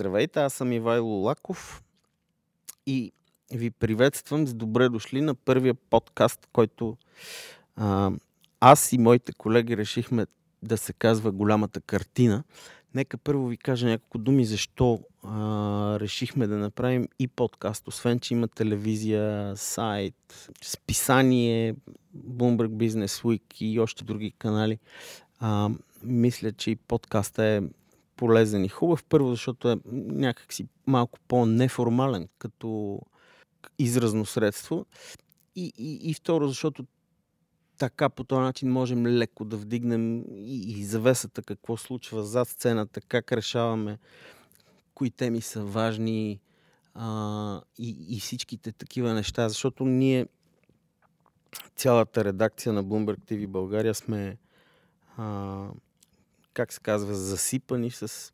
Здравейте, аз съм Ивайло Лаков и ви приветствам с добре дошли на първия подкаст, който а, аз и моите колеги решихме да се казва Голямата картина. Нека първо ви кажа няколко думи защо а, решихме да направим и подкаст, освен че има телевизия, сайт, списание, Bloomberg Business Week и още други канали. А, мисля, че и подкаста е полезен и хубав. Първо, защото е някакси малко по-неформален като изразно средство. И, и, и второ, защото така по този начин можем леко да вдигнем и, и завесата, какво случва зад сцената, как решаваме, кои теми са важни а, и, и всичките такива неща. Защото ние, цялата редакция на Bloomberg TV България сме а, как се казва, засипани с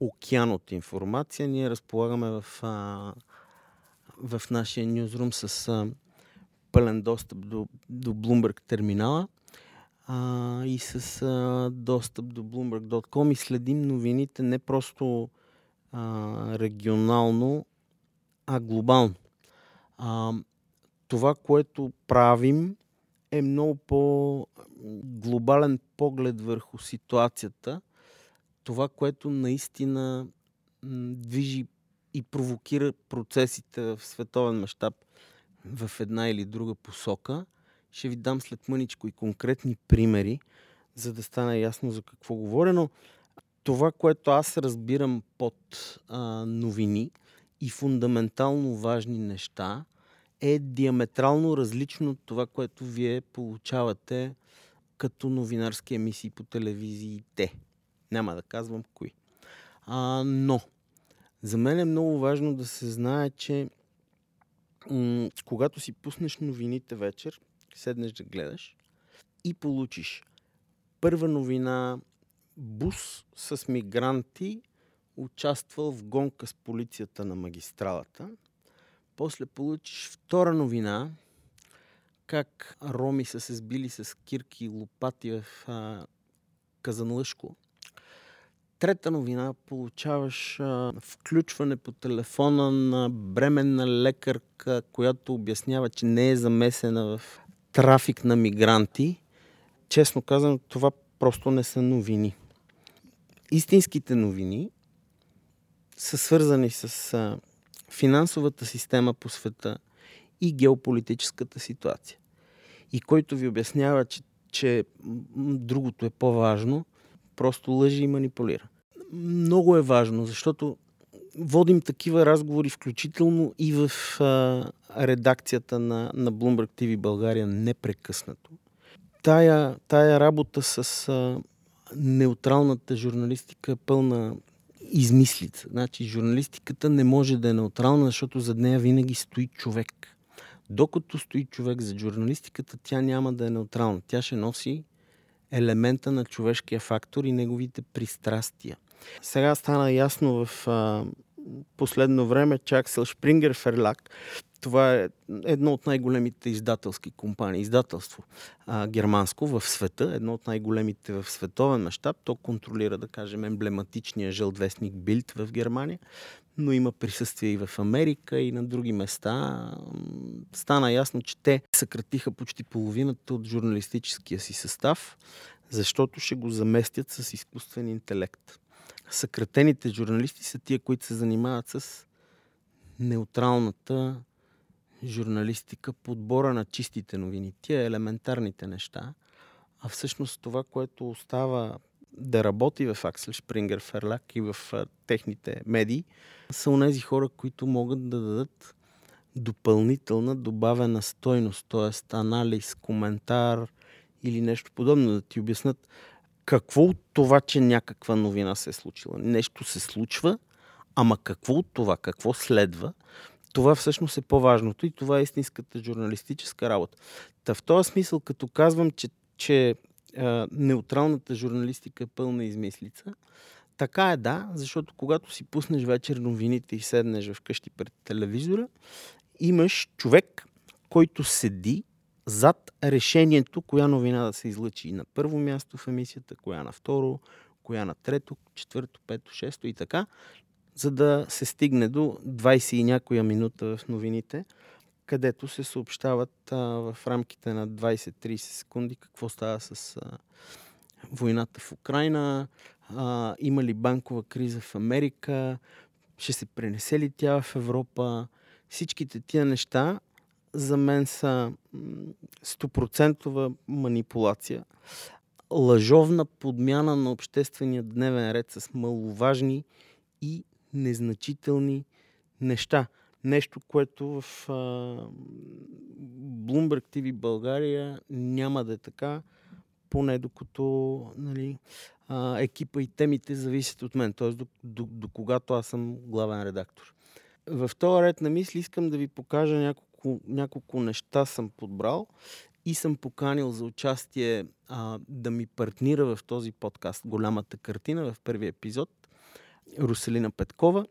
океан от информация. Ние разполагаме в, а, в нашия нюзрум с а, пълен достъп до, до Bloomberg терминала а, и с а, достъп до Bloomberg.com и следим новините не просто а, регионално, а глобално. А, това, което правим, е много по-глобален поглед върху ситуацията. Това, което наистина движи и провокира процесите в световен мащаб в една или друга посока. Ще ви дам след мъничко и конкретни примери, за да стане ясно за какво говоря, но това, което аз разбирам под а, новини и фундаментално важни неща, е диаметрално различно от това, което вие получавате като новинарски емисии по телевизиите. Няма да казвам кои. А, но, за мен е много важно да се знае, че м- когато си пуснеш новините вечер, седнеш да гледаш и получиш първа новина, бус с мигранти участвал в гонка с полицията на магистралата – после получиш втора новина, как роми са се сбили с кирки и лопати в а, Казанлъшко. Трета новина получаваш а, включване по телефона на бременна лекарка, която обяснява, че не е замесена в трафик на мигранти. Честно казано, това просто не са новини. Истинските новини са свързани с а, финансовата система по света и геополитическата ситуация. И който ви обяснява, че, че другото е по-важно, просто лъжи и манипулира. Много е важно, защото водим такива разговори, включително и в а, редакцията на, на Bloomberg TV България непрекъснато. Тая, тая работа с а, неутралната журналистика е пълна измислица. Значи журналистиката не може да е неутрална, защото зад нея винаги стои човек. Докато стои човек за журналистиката, тя няма да е неутрална. Тя ще носи елемента на човешкия фактор и неговите пристрастия. Сега стана ясно в последно време, Аксел Шпрингер Ферлак това е едно от най-големите издателски компании, издателство а, германско в света, едно от най-големите в световен мащаб. То контролира, да кажем, емблематичния жълт вестник Билд в Германия, но има присъствие и в Америка и на други места. Стана ясно, че те съкратиха почти половината от журналистическия си състав, защото ще го заместят с изкуствен интелект. Съкратените журналисти са тия, които се занимават с неутралната журналистика, подбора на чистите новини, тия елементарните неща, а всъщност това, което остава да работи в Аксел Шпрингер Ферлак и в техните медии, са унези хора, които могат да дадат допълнителна добавена стойност, т.е. анализ, коментар или нещо подобно, да ти обяснат какво от това, че някаква новина се е случила. Нещо се случва, ама какво от това, какво следва, това всъщност е по-важното и това е истинската журналистическа работа. Та в този смисъл, като казвам, че, че а, неутралната журналистика е пълна измислица, така е да, защото когато си пуснеш вечер новините и седнеш вкъщи пред телевизора, имаш човек, който седи зад решението, коя новина да се излъчи на първо място в емисията, коя на второ, коя на трето, четвърто, пето, шесто и така. за да се стигне до 20 и някоя минута в новините, където се съобщават а, в рамките на 20-30 секунди какво става с а, войната в Украина, а, има ли банкова криза в Америка, ще се пренесе ли тя в Европа. Всичките тия неща за мен са 100% манипулация. Лъжовна подмяна на обществения дневен ред с маловажни и незначителни неща. Нещо, което в а, Bloomberg TV България няма да е така, поне докато нали, а, екипа и темите зависят от мен, т.е. До, до, до когато аз съм главен редактор. В този ред на мисли искам да ви покажа няколко, няколко неща съм подбрал и съм поканил за участие а, да ми партнира в този подкаст Голямата картина в първи епизод Руселина Петкова.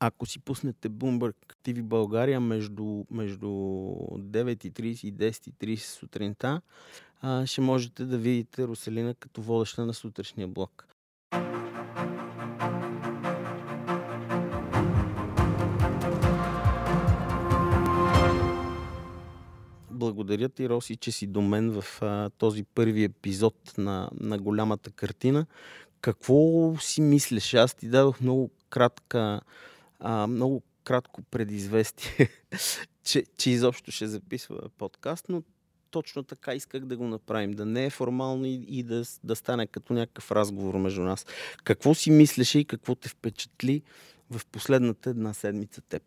Ако си пуснете Bloomberg TV България между, между 9.30 и 10.30 сутринта, а, ще можете да видите Руселина като водеща на сутрешния блок. Благодаря ти, Роси, че си до мен в а, този първи епизод на, на голямата картина. Какво си мислиш? Аз ти дадох много кратка, а, много кратко предизвестие, че, че изобщо ще записва подкаст, но точно така исках да го направим. Да не е формално и, и да, да стане като някакъв разговор между нас. Какво си мислеше и какво те впечатли в последната една седмица теб?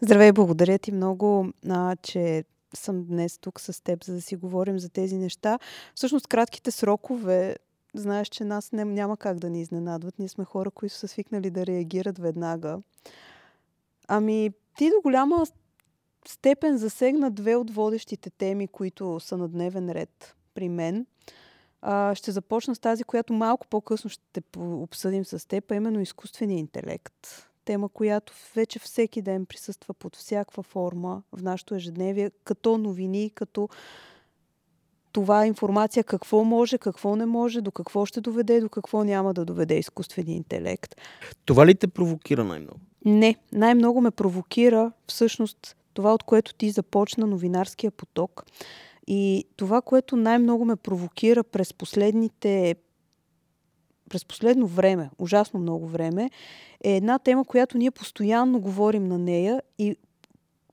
Здравей, благодаря ти много, а, че съм днес тук с теб, за да си говорим за тези неща. Всъщност, кратките срокове, знаеш, че нас не, няма как да ни изненадват. Ние сме хора, които са свикнали да реагират веднага. Ами, ти до голяма степен засегна две от водещите теми, които са на дневен ред при мен. А, ще започна с тази, която малко по-късно ще обсъдим с теб, а именно изкуствения интелект. Тема, която вече всеки ден присъства под всякаква форма в нашето ежедневие, като новини, като това информация какво може, какво не може, до какво ще доведе, до какво няма да доведе изкуствения интелект. Това ли те провокира най-много? Не, най-много ме провокира всъщност това, от което ти започна новинарския поток. И това, което най-много ме провокира през последните през последно време, ужасно много време, е една тема, която ние постоянно говорим на нея и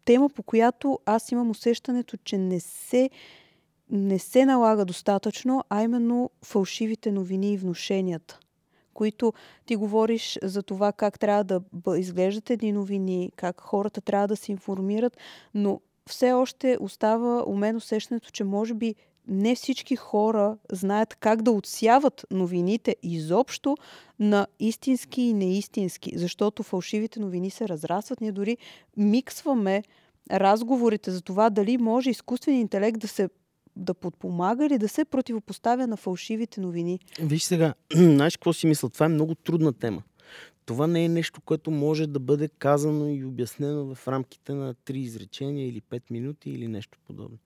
тема, по която аз имам усещането, че не се, не се налага достатъчно, а именно фалшивите новини и внушенията които ти говориш за това как трябва да изглеждат едни новини, как хората трябва да се информират, но все още остава у мен усещането, че може би не всички хора знаят как да отсяват новините изобщо на истински и неистински, защото фалшивите новини се разрастват. Ние дори миксваме разговорите за това дали може изкуственият интелект да се да подпомага или да се противопоставя на фалшивите новини? Виж сега, знаеш какво си мисля? Това е много трудна тема. Това не е нещо, което може да бъде казано и обяснено в рамките на три изречения или пет минути или нещо подобно.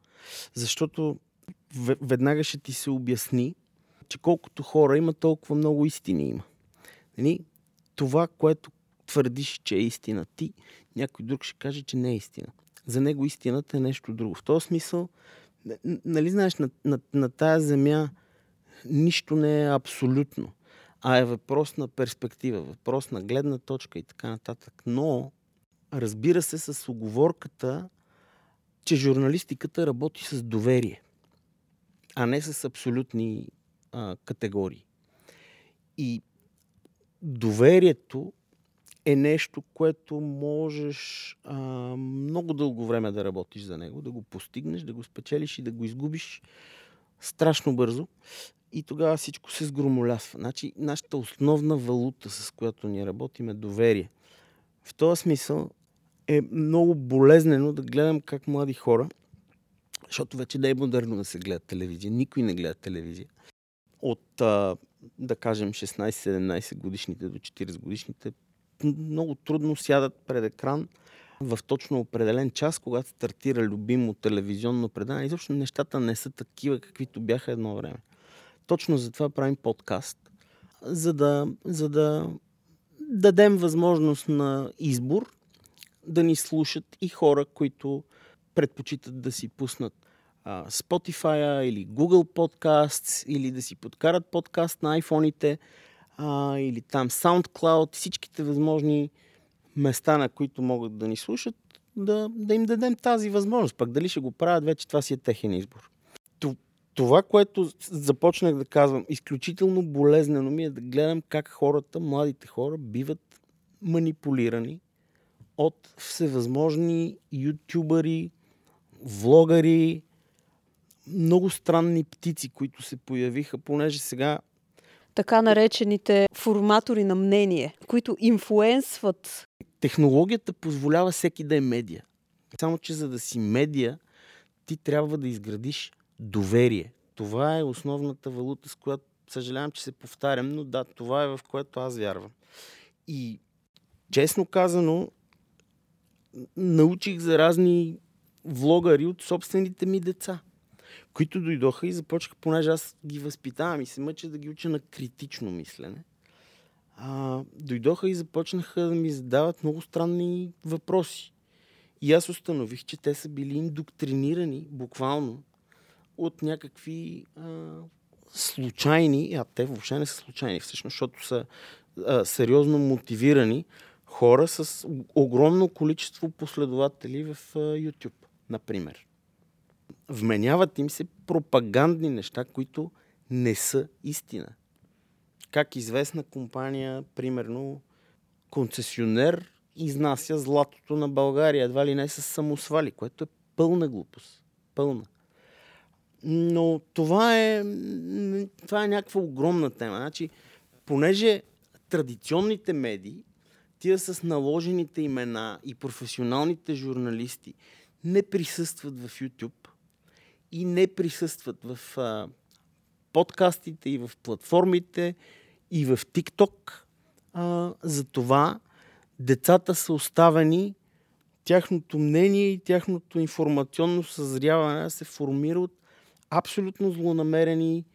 Защото веднага ще ти се обясни, че колкото хора има, толкова много истини има. Нали? Това, което твърдиш, че е истина ти, някой друг ще каже, че не е истина. За него истината е нещо друго. В този смисъл, нали знаеш, на, на, на тая земя нищо не е абсолютно, а е въпрос на перспектива, въпрос на гледна точка и така нататък. Но, разбира се, с оговорката, че журналистиката работи с доверие, а не с абсолютни а, категории. И доверието е нещо, което можеш а, много дълго време да работиш за него, да го постигнеш, да го спечелиш и да го изгубиш страшно бързо. И тогава всичко се сгромолясва. Значи, нашата основна валута, с която ние работим, е доверие. В този смисъл е много болезнено да гледам как млади хора, защото вече не е модерно да се гледа телевизия, никой не гледа телевизия. От, да кажем, 16-17 годишните до 40 годишните много трудно сядат пред екран в точно определен час, когато стартира любимо телевизионно предание. Изобщо нещата не са такива, каквито бяха едно време. Точно затова правим подкаст, за да, за да дадем възможност на избор да ни слушат и хора, които предпочитат да си пуснат а, Spotify или Google Podcasts или да си подкарат подкаст на iPhone-ите а, или там SoundCloud, всичките възможни места, на които могат да ни слушат, да, да им дадем тази възможност. Пък дали ще го правят, вече това си е техен избор. Това, което започнах да казвам, изключително болезнено ми е да гледам как хората, младите хора, биват манипулирани от всевъзможни ютубъри, влогари, много странни птици, които се появиха, понеже сега така наречените форматори на мнение, които инфлуенсват. Технологията позволява всеки да е медия. Само, че за да си медия, ти трябва да изградиш доверие. Това е основната валута, с която съжалявам, че се повтарям, но да, това е в което аз вярвам. И честно казано, научих за разни влогари от собствените ми деца, които дойдоха и започнаха, понеже аз ги възпитавам и се мъча да ги уча на критично мислене. А, дойдоха и започнаха да ми задават много странни въпроси. И аз установих, че те са били индоктринирани буквално от някакви а, случайни, а те въобще не са случайни всъщност, защото са а, сериозно мотивирани хора с огромно количество последователи в а, YouTube например. Вменяват им се пропагандни неща, които не са истина. Как известна компания, примерно концесионер, изнася златото на България, едва ли не с самосвали, което е пълна глупост. Пълна. Но това е, това е някаква огромна тема. Значи, понеже традиционните медии, тия с наложените имена и професионалните журналисти не присъстват в YouTube и не присъстват в а, подкастите и в платформите и в TikTok. А, затова децата са оставени тяхното мнение и тяхното информационно съзряване се формира от абсолютно злонамерени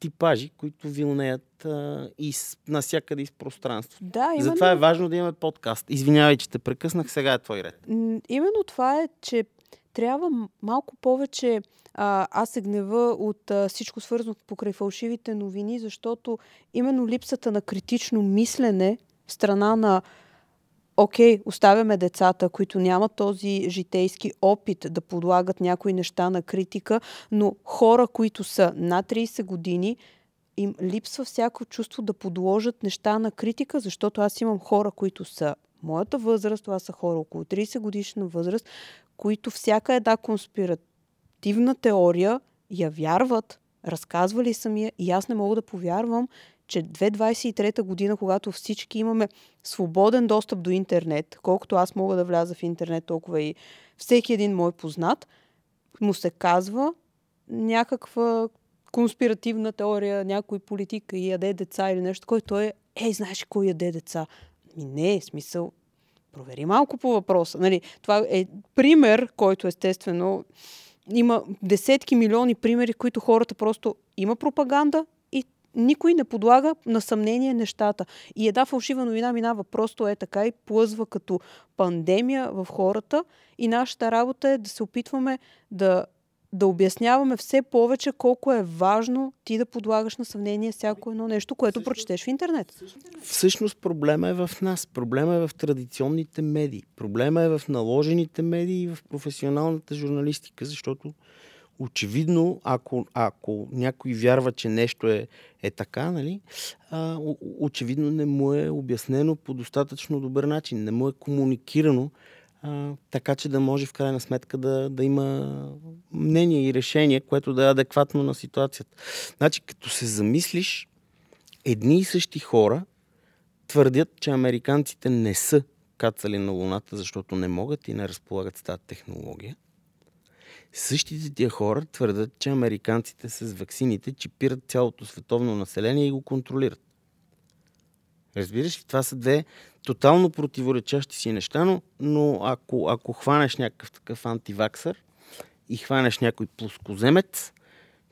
типажи, които вилнеят а, из, насякъде из пространство. Да, именно... Затова е важно да имаме подкаст. Извинявай, че те прекъснах, сега е твой ред. Именно това е, че трябва малко повече. А, аз се гнева от а, всичко свързано покрай фалшивите новини, защото именно липсата на критично мислене в страна на окей, оставяме децата, които нямат този житейски опит да подлагат някои неща на критика, но хора, които са над 30 години, им липсва всяко чувство да подложат неща на критика, защото аз имам хора, които са моята възраст, това са хора около 30 годишна възраст, които всяка една конспиративна теория я вярват, разказвали съм я и аз не мога да повярвам, че 2023 година, когато всички имаме свободен достъп до интернет, колкото аз мога да вляза в интернет, толкова и всеки един мой познат, му се казва някаква конспиративна теория, някой политик и яде деца или нещо, който е, ей, знаеш кой яде деца? Ми не, смисъл, провери малко по въпроса. Нали, това е пример, който естествено има десетки милиони примери, които хората просто има пропаганда и никой не подлага на съмнение нещата. И една фалшива новина минава просто е така и плъзва като пандемия в хората и нашата работа е да се опитваме да да обясняваме все повече колко е важно ти да подлагаш на съмнение всяко едно нещо, което всъщност, прочетеш в интернет. Всъщност проблема е в нас. Проблема е в традиционните медии. Проблема е в наложените медии и в професионалната журналистика, защото очевидно, ако, ако някой вярва, че нещо е, е така, нали, а, очевидно не му е обяснено по достатъчно добър начин, не му е комуникирано а, така че да може в крайна сметка да, да има мнение и решение, което да е адекватно на ситуацията. Значи, като се замислиш, едни и същи хора твърдят, че американците не са кацали на Луната, защото не могат и не разполагат с тази технология. Същите тия хора твърдят, че американците с ваксините чипират цялото световно население и го контролират. Разбираш ли? Това са две тотално противоречащи си неща, но, но ако, ако хванеш някакъв такъв антиваксър и хванеш някой плоскоземец,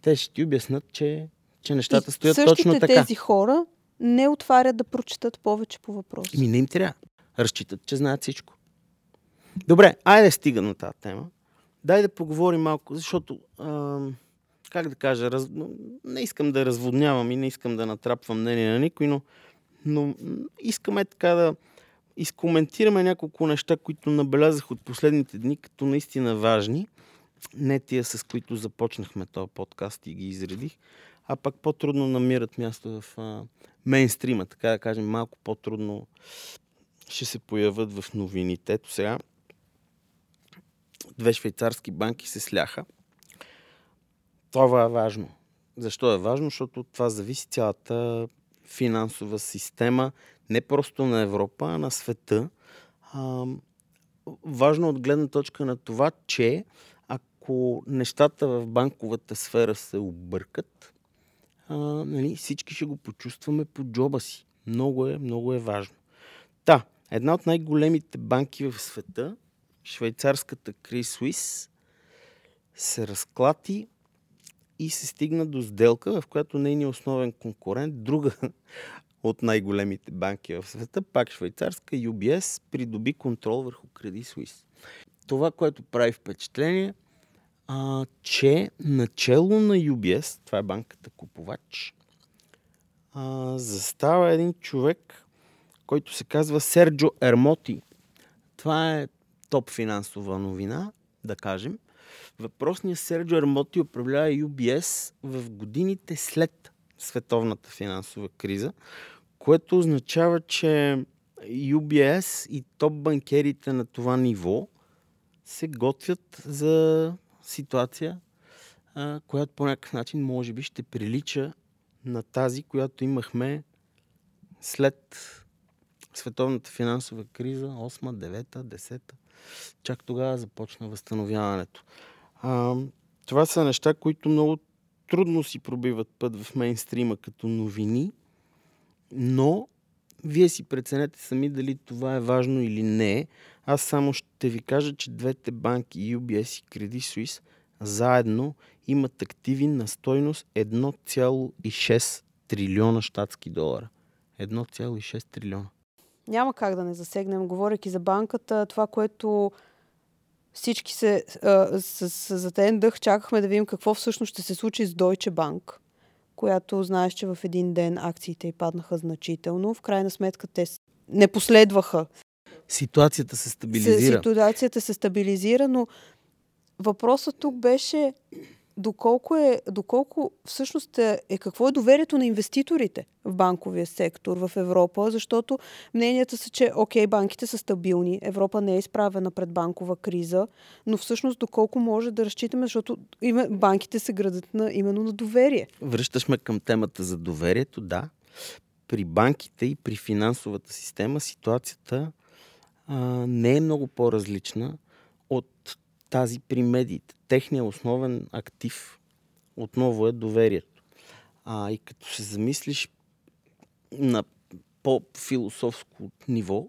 те ще ти обяснат, че, че нещата и стоят точно така. тези хора не отварят да прочитат повече по въпроса. Ми не им трябва. Разчитат, че знаят всичко. Добре, айде стига на тази тема. Дай да поговорим малко, защото, а, как да кажа, раз... не искам да разводнявам и не искам да натрапвам мнение на никой, но, но искаме така да изкоментираме няколко неща, които набелязах от последните дни като наистина важни. Не тия, с които започнахме този подкаст и ги изредих, а пък по-трудно намират място в а, мейнстрима, така да кажем, малко по-трудно ще се появят в новините. Ето сега две швейцарски банки се сляха. Това е важно. Защо е важно? Защото това зависи цялата финансова система, не просто на Европа, а на света. А, важно от гледна точка на това, че ако нещата в банковата сфера се объркат, а, нали, всички ще го почувстваме по джоба си. Много е, много е важно. Та, една от най-големите банки в света, швейцарската Крис Суис, се разклати и се стигна до сделка, в която нейният основен конкурент, друга от най-големите банки в света, пак швейцарска, UBS, придоби контрол върху Credit Suisse. Това, което прави впечатление, а, че начало на UBS, това е банката купувач, а, застава един човек, който се казва Серджо Ермоти. Това е топ финансова новина, да кажем. Въпросният Серджо Ермоти управлява UBS в годините след световната финансова криза, което означава, че UBS и топ банкерите на това ниво се готвят за ситуация, която по някакъв начин може би ще прилича на тази, която имахме след световната финансова криза, 8, 9, 10. Чак тогава започна възстановяването. А, това са неща, които много трудно си пробиват път в мейнстрима като новини, но вие си преценете сами дали това е важно или не. Аз само ще ви кажа, че двете банки, UBS и Credit Suisse, заедно имат активи на стойност 1,6 трилиона щатски долара. 1,6 трилиона. Няма как да не засегнем, говоряки за банката, това, което всички се а, с, с затен дъх чакахме да видим какво всъщност ще се случи с Deutsche Bank, която знаеш, че в един ден акциите й паднаха значително. В крайна сметка те не последваха. Ситуацията се стабилизира. Ситуацията се стабилизира, но въпросът тук беше доколко, е, доколко всъщност е, е какво е доверието на инвеститорите в банковия сектор в Европа, защото мненията са, че окей, банките са стабилни, Европа не е изправена пред банкова криза, но всъщност доколко може да разчитаме, защото банките се градат на, именно на доверие. Връщаш ме към темата за доверието, да. При банките и при финансовата система ситуацията а, не е много по-различна тази при медиите. Техният основен актив отново е доверието. А, и като се замислиш на по-философско ниво,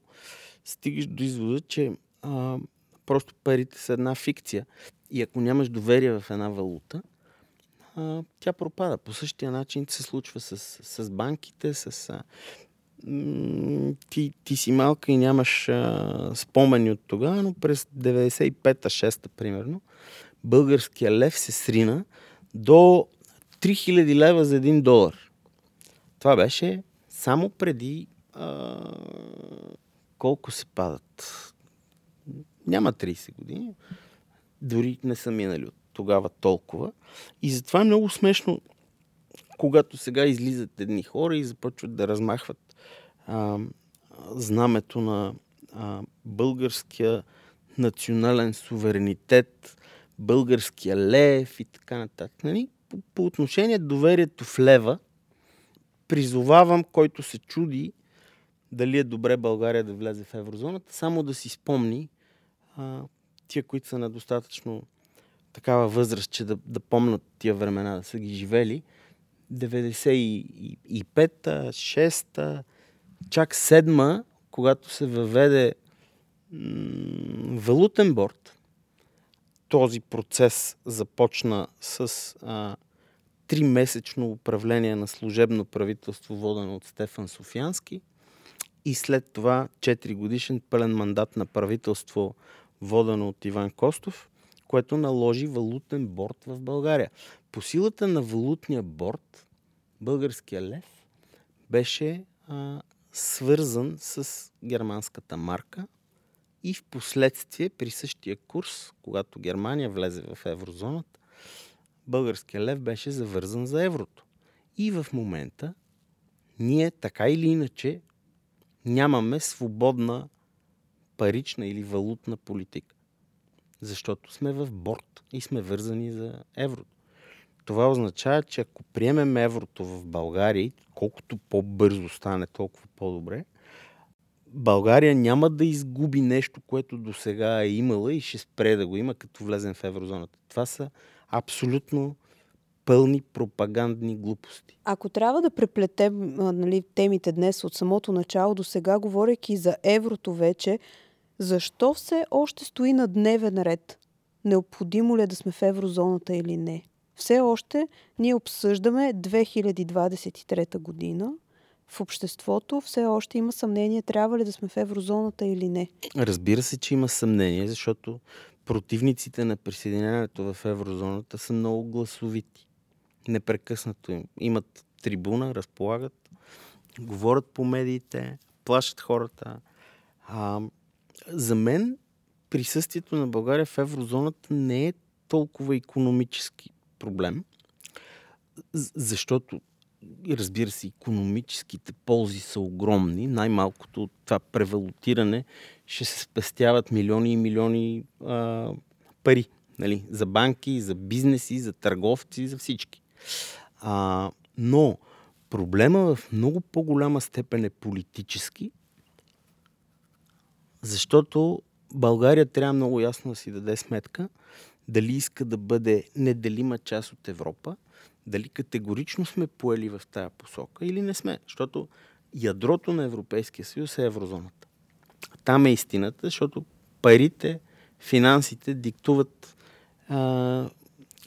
стигаш до извода, че а, просто парите са една фикция. И ако нямаш доверие в една валута, а, тя пропада. По същия начин се случва с, с банките, с а, ти, ти си малка и нямаш а, спомени от тогава, но през 95-та, 6-та примерно, българския лев се срина до 3000 лева за 1 долар. Това беше само преди а, колко се падат. Няма 30 години. Дори не са минали от тогава толкова. И затова е много смешно, когато сега излизат едни хора и започват да размахват а, знамето на а, българския национален суверенитет, българския лев и така нататък. Нали? По, по отношение доверието в лева, призовавам, който се чуди дали е добре България да влезе в еврозоната, само да си спомни а, тия, които са на достатъчно такава възраст, че да, да помнат тия времена, да са ги живели. 95-та, 6-та, чак седма, когато се въведе м- валутен борт, този процес започна с а, тримесечно управление на служебно правителство, водено от Стефан Софиански и след това 4 годишен пълен мандат на правителство, водено от Иван Костов, което наложи валутен борт в България. По силата на валутния борт, българския лев беше а, свързан с германската марка и в последствие при същия курс, когато Германия влезе в еврозоната, българския лев беше завързан за еврото. И в момента ние така или иначе нямаме свободна парична или валутна политика. Защото сме в борт и сме вързани за еврото. Това означава, че ако приемем еврото в България, колкото по-бързо стане, толкова по-добре, България няма да изгуби нещо, което до сега е имала и ще спре да го има, като влезем в еврозоната. Това са абсолютно пълни пропагандни глупости. Ако трябва да преплетем нали, темите днес от самото начало до сега, говоряки за еврото вече, защо все още стои на дневен ред? Необходимо ли е да сме в еврозоната или не? Все още ние обсъждаме 2023 година. В обществото все още има съмнение, трябва ли да сме в еврозоната или не. Разбира се, че има съмнение, защото противниците на присъединяването в еврозоната са много гласовити. Непрекъснато им. Имат трибуна, разполагат, говорят по медиите, плашат хората. А, за мен присъствието на България в еврозоната не е толкова економически проблем, защото разбира се, економическите ползи са огромни. Най-малкото от това превалутиране ще се спестяват милиони и милиони а, пари. Нали? За банки, за бизнеси, за търговци, за всички. А, но проблема в много по-голяма степен е политически, защото България трябва много ясно да си даде сметка дали иска да бъде неделима част от Европа, дали категорично сме поели в тая посока или не сме. Защото ядрото на Европейския съюз е еврозоната. Там е истината, защото парите, финансите диктуват а,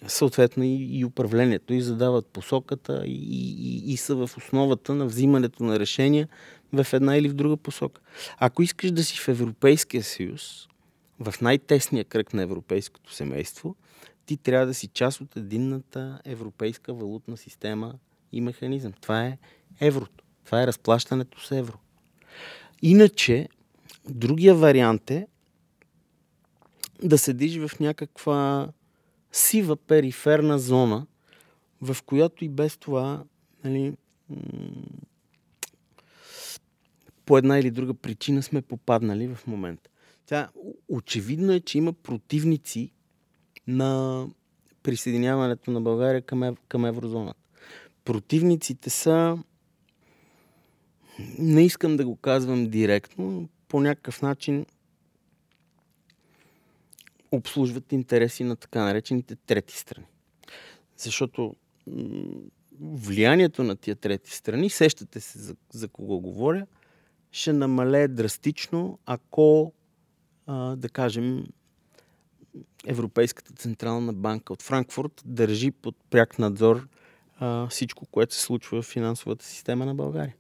съответно и, и управлението и задават посоката и, и, и са в основата на взимането на решения в една или в друга посока. Ако искаш да си в Европейския съюз, в най-тесния кръг на европейското семейство, ти трябва да си част от единната европейска валутна система и механизъм. Това е еврото. Това е разплащането с евро. Иначе, другия вариант е да седиш в някаква сива периферна зона, в която и без това нали, по една или друга причина сме попаднали в момента. Тя, очевидно е, че има противници на присъединяването на България към, ев, към еврозоната. Противниците са, не искам да го казвам директно, по някакъв начин обслужват интереси на така наречените трети страни. Защото влиянието на тия трети страни, сещате се за, за кого говоря, ще намалее драстично, ако, да кажем, Европейската централна банка от Франкфурт държи под пряк надзор всичко, което се случва в финансовата система на България.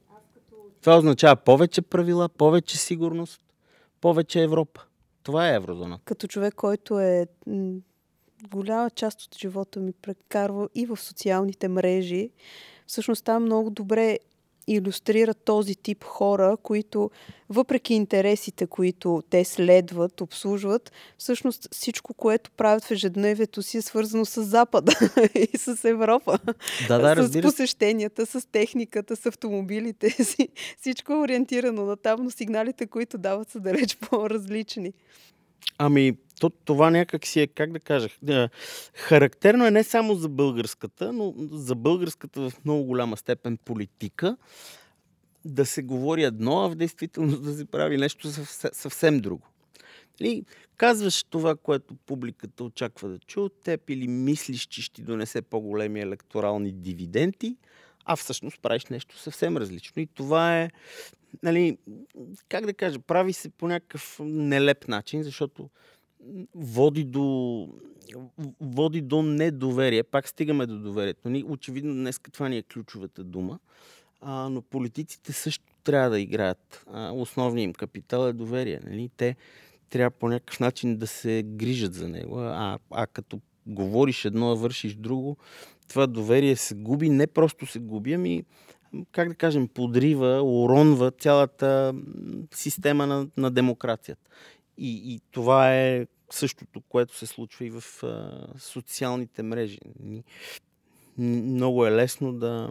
Това означава повече правила, повече сигурност, повече Европа. Това е еврозона. Като човек, който е голяма част от живота ми прекарва и в социалните мрежи, всъщност там много добре иллюстрират този тип хора, които въпреки интересите, които те следват, обслужват, всъщност всичко, което правят в ежедневието си е свързано с Запада и с Европа. Да, да, с посещенията, с техниката, с автомобилите си. Всичко е ориентирано на там, но сигналите, които дават са далеч по-различни. Ами, то, това някак си е, как да кажа, характерно е не само за българската, но за българската в много голяма степен политика да се говори едно, а в действителност да се прави нещо съвсем друго. Или казваш това, което публиката очаква да чуе от теб или мислиш, че ще донесе по-големи електорални дивиденти, а всъщност правиш нещо съвсем различно. И това е, нали, как да кажа, прави се по някакъв нелеп начин, защото води до, води до недоверие. Пак стигаме до доверието. Ни, очевидно днес това ни е ключовата дума. А, но политиците също трябва да играят. А, основният им капитал е доверие. Нали? Те трябва по някакъв начин да се грижат за него. А, а като говориш едно, а вършиш друго, това доверие се губи. Не просто се губи, ами как да кажем, подрива, уронва цялата система на, на демокрацията. И, и това е същото, което се случва и в а, социалните мрежи. Много е лесно да,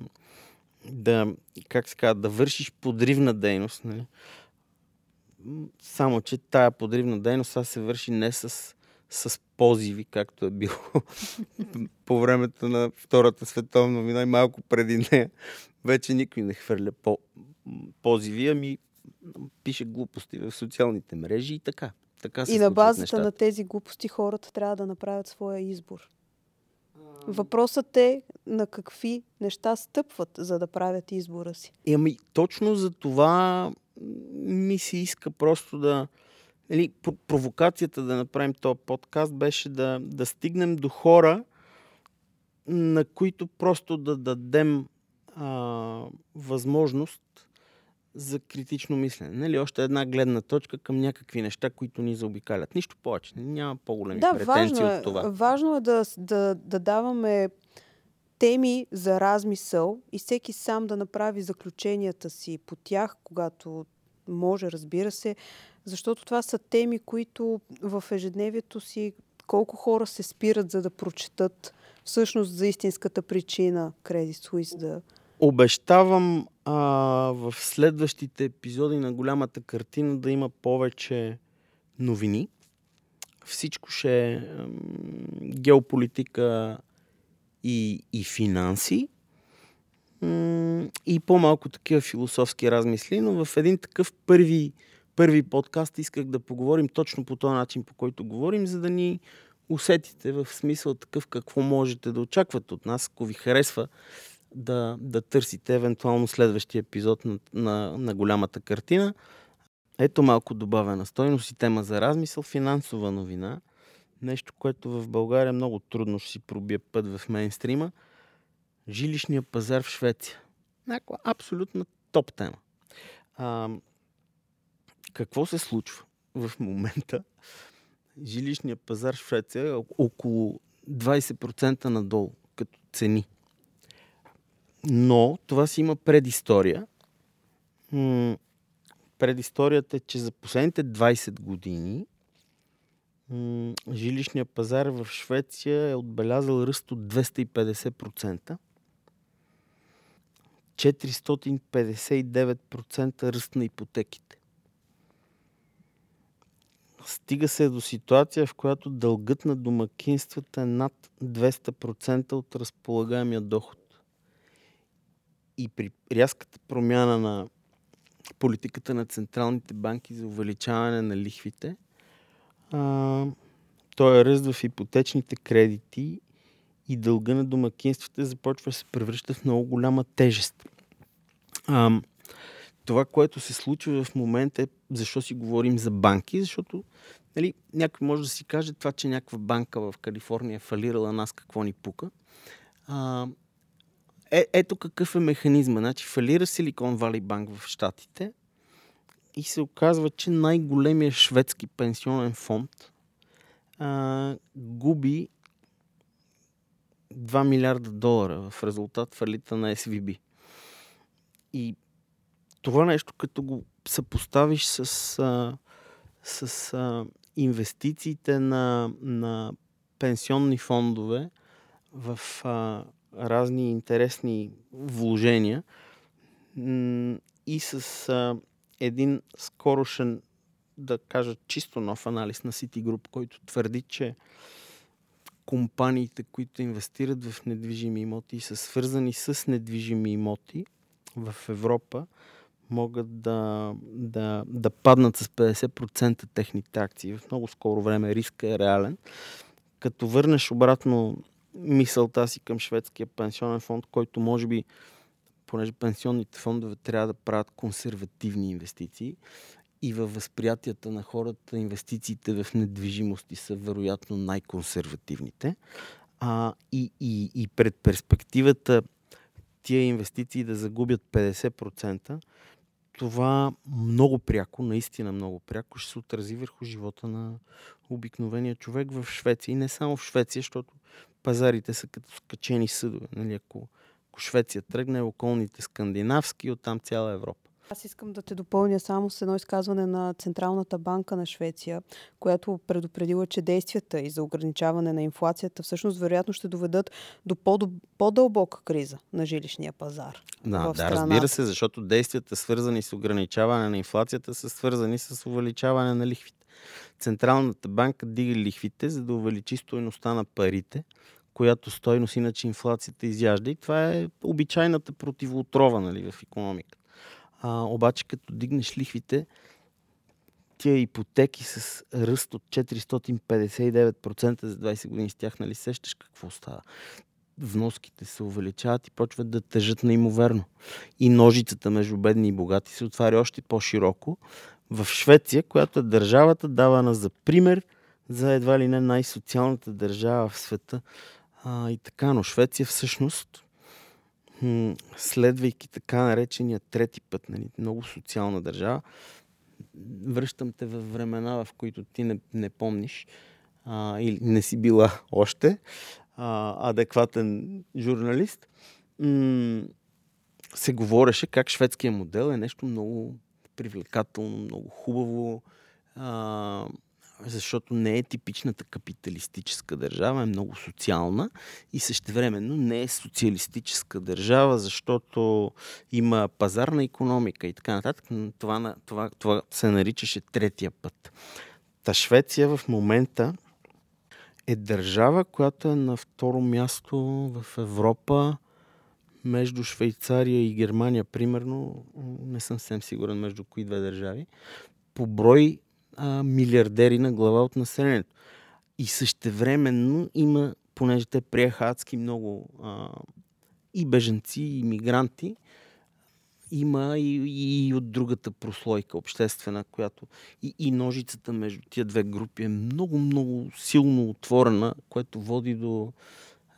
да, как се казва, да вършиш подривна дейност. Нали? Само, че тая подривна дейност сега се върши не с, с позиви, както е било по времето на Втората световна война и малко преди нея. Вече никой не хвърля по, позиви, ами пише глупости в социалните мрежи и така. така се и на базата нещата. на тези глупости хората трябва да направят своя избор. Въпросът е на какви неща стъпват, за да правят избора си. Ами, точно за това ми се иска просто да... Нали, провокацията да направим този подкаст беше да, да стигнем до хора, на които просто да дадем а, възможност за критично мислене. Нали, още една гледна точка към някакви неща, които ни заобикалят. Нищо повече. Няма по-големи да, претенции важно е, от това. Важно е да, да, да даваме теми за размисъл и всеки сам да направи заключенията си по тях, когато може, разбира се, защото това са теми, които в ежедневието си колко хора се спират за да прочетат всъщност за истинската причина Credit Suisse да Обещавам а, в следващите епизоди на голямата картина да има повече новини. Всичко ще е геополитика и, и финанси. И по-малко такива философски размисли, но в един такъв първи, първи подкаст исках да поговорим точно по този начин, по който говорим, за да ни усетите в смисъл такъв какво можете да очаквате от нас, ако ви харесва да, да търсите евентуално следващия епизод на, на, на голямата картина. Ето малко добавена стойност и тема за размисъл, финансова новина. Нещо, което в България много трудно ще си пробие път в мейнстрима. Жилищния пазар в Швеция. Някаква абсолютна топ тема. Какво се случва в момента? Жилищния пазар в Швеция е около 20% надолу като цени. Но това си има предистория. Предисторията е, че за последните 20 години жилищният пазар в Швеция е отбелязал ръст от 250%. 459% ръст на ипотеките. Стига се до ситуация, в която дългът на домакинствата е над 200% от разполагаемия доход и при рязката промяна на политиката на централните банки за увеличаване на лихвите, а, той е ръст в ипотечните кредити и дълга на домакинствата започва да се превръща в много голяма тежест. А, това, което се случва в момента е защо си говорим за банки, защото нали, някой може да си каже това, че някаква банка в Калифорния е фалирала нас, какво ни пука. А, е, ето какъв е механизма. Значи фалира Силикон Вали банк в Штатите и се оказва, че най-големия шведски пенсионен фонд а, губи 2 милиарда долара в резултат фалита на SVB. И това нещо, като го съпоставиш с, а, с а, инвестициите на, на пенсионни фондове в а, разни интересни вложения и с а, един скорошен, да кажа, чисто нов анализ на Citigroup, който твърди, че компаниите, които инвестират в недвижими имоти и са свързани с недвижими имоти в Европа, могат да, да, да паднат с 50% техните акции. В много скоро време риска е реален. Като върнеш обратно мисълта си към шведския пенсионен фонд, който може би, понеже пенсионните фондове трябва да правят консервативни инвестиции и във възприятията на хората инвестициите в недвижимости са вероятно най-консервативните. А, и, и, и пред перспективата тия инвестиции да загубят 50%, това много пряко, наистина много пряко, ще се отрази върху живота на обикновения човек в Швеция. И не само в Швеция, защото пазарите са като скачени съдове. Нали? Ако, ако Швеция тръгне, околните скандинавски, оттам цяла Европа. Аз искам да те допълня само с едно изказване на Централната банка на Швеция, която предупредила, че действията и за ограничаване на инфлацията всъщност вероятно ще доведат до по-дълбока криза на жилищния пазар. Да, да, разбира се, защото действията свързани с ограничаване на инфлацията са свързани с увеличаване на лихвите. Централната банка дига лихвите, за да увеличи стоеността на парите, която стойност иначе инфлацията изяжда. И това е обичайната противоотрова нали, в економиката. А, обаче като дигнеш лихвите, тия ипотеки с ръст от 459% за 20 години с тях, нали сещаш какво става? Вноските се увеличават и почват да тежат неимоверно. И ножицата между бедни и богати се отваря още по-широко. В Швеция, която е държавата, давана за пример за едва ли не най-социалната държава в света. А, и така, но Швеция всъщност следвайки така наречения трети път, нали, много социална държава, връщам те във времена, в които ти не, не помниш а, или не си била още а, адекватен журналист, м- се говореше как шведския модел е нещо много привлекателно, много хубаво, а, защото не е типичната капиталистическа държава, е много социална и същевременно не е социалистическа държава, защото има пазарна економика и така нататък. Това, това, това се наричаше третия път. Та Швеция в момента е държава, която е на второ място в Европа между Швейцария и Германия, примерно, не съм съвсем сигурен между кои две държави, по брой а, милиардери на глава от населението. И същевременно има, понеже те приеха адски много а, и беженци, и мигранти, има и, и от другата прослойка обществена, която и, и ножицата между тия две групи е много, много силно отворена, което води до,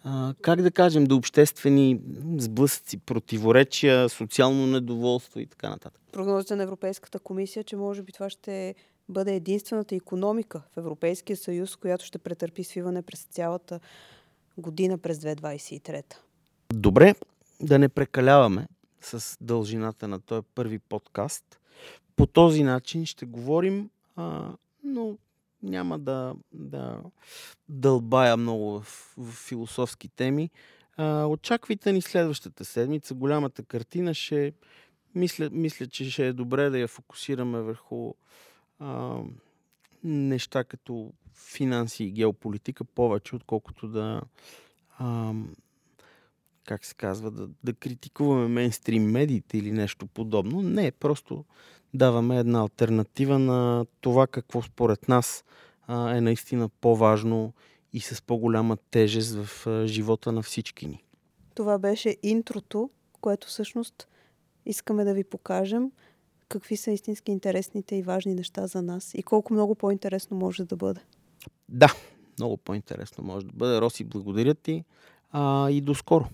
а, как да кажем, до обществени сблъсъци, противоречия, социално недоволство и така нататък. Прогнозите на Европейската комисия, че може би това ще бъде единствената економика в Европейския съюз, която ще претърпи свиване през цялата година през 2023. Добре, да не прекаляваме с дължината на този първи подкаст. По този начин ще говорим, а, но няма да, да дълбая много в, в философски теми. А, очаквайте ни следващата седмица. Голямата картина ще. Мисля, мисля, че ще е добре да я фокусираме върху а, неща като финанси и геополитика повече, отколкото да а, как се казва, да, да критикуваме мейнстрим медиите или нещо подобно. Не, просто даваме една альтернатива на това какво според нас а, е наистина по-важно и с по-голяма тежест в а, живота на всички ни. Това беше интрото, което всъщност искаме да ви покажем какви са истински интересните и важни неща за нас и колко много по-интересно може да бъде. Да, много по-интересно може да бъде. Роси, благодаря ти а, и до скоро.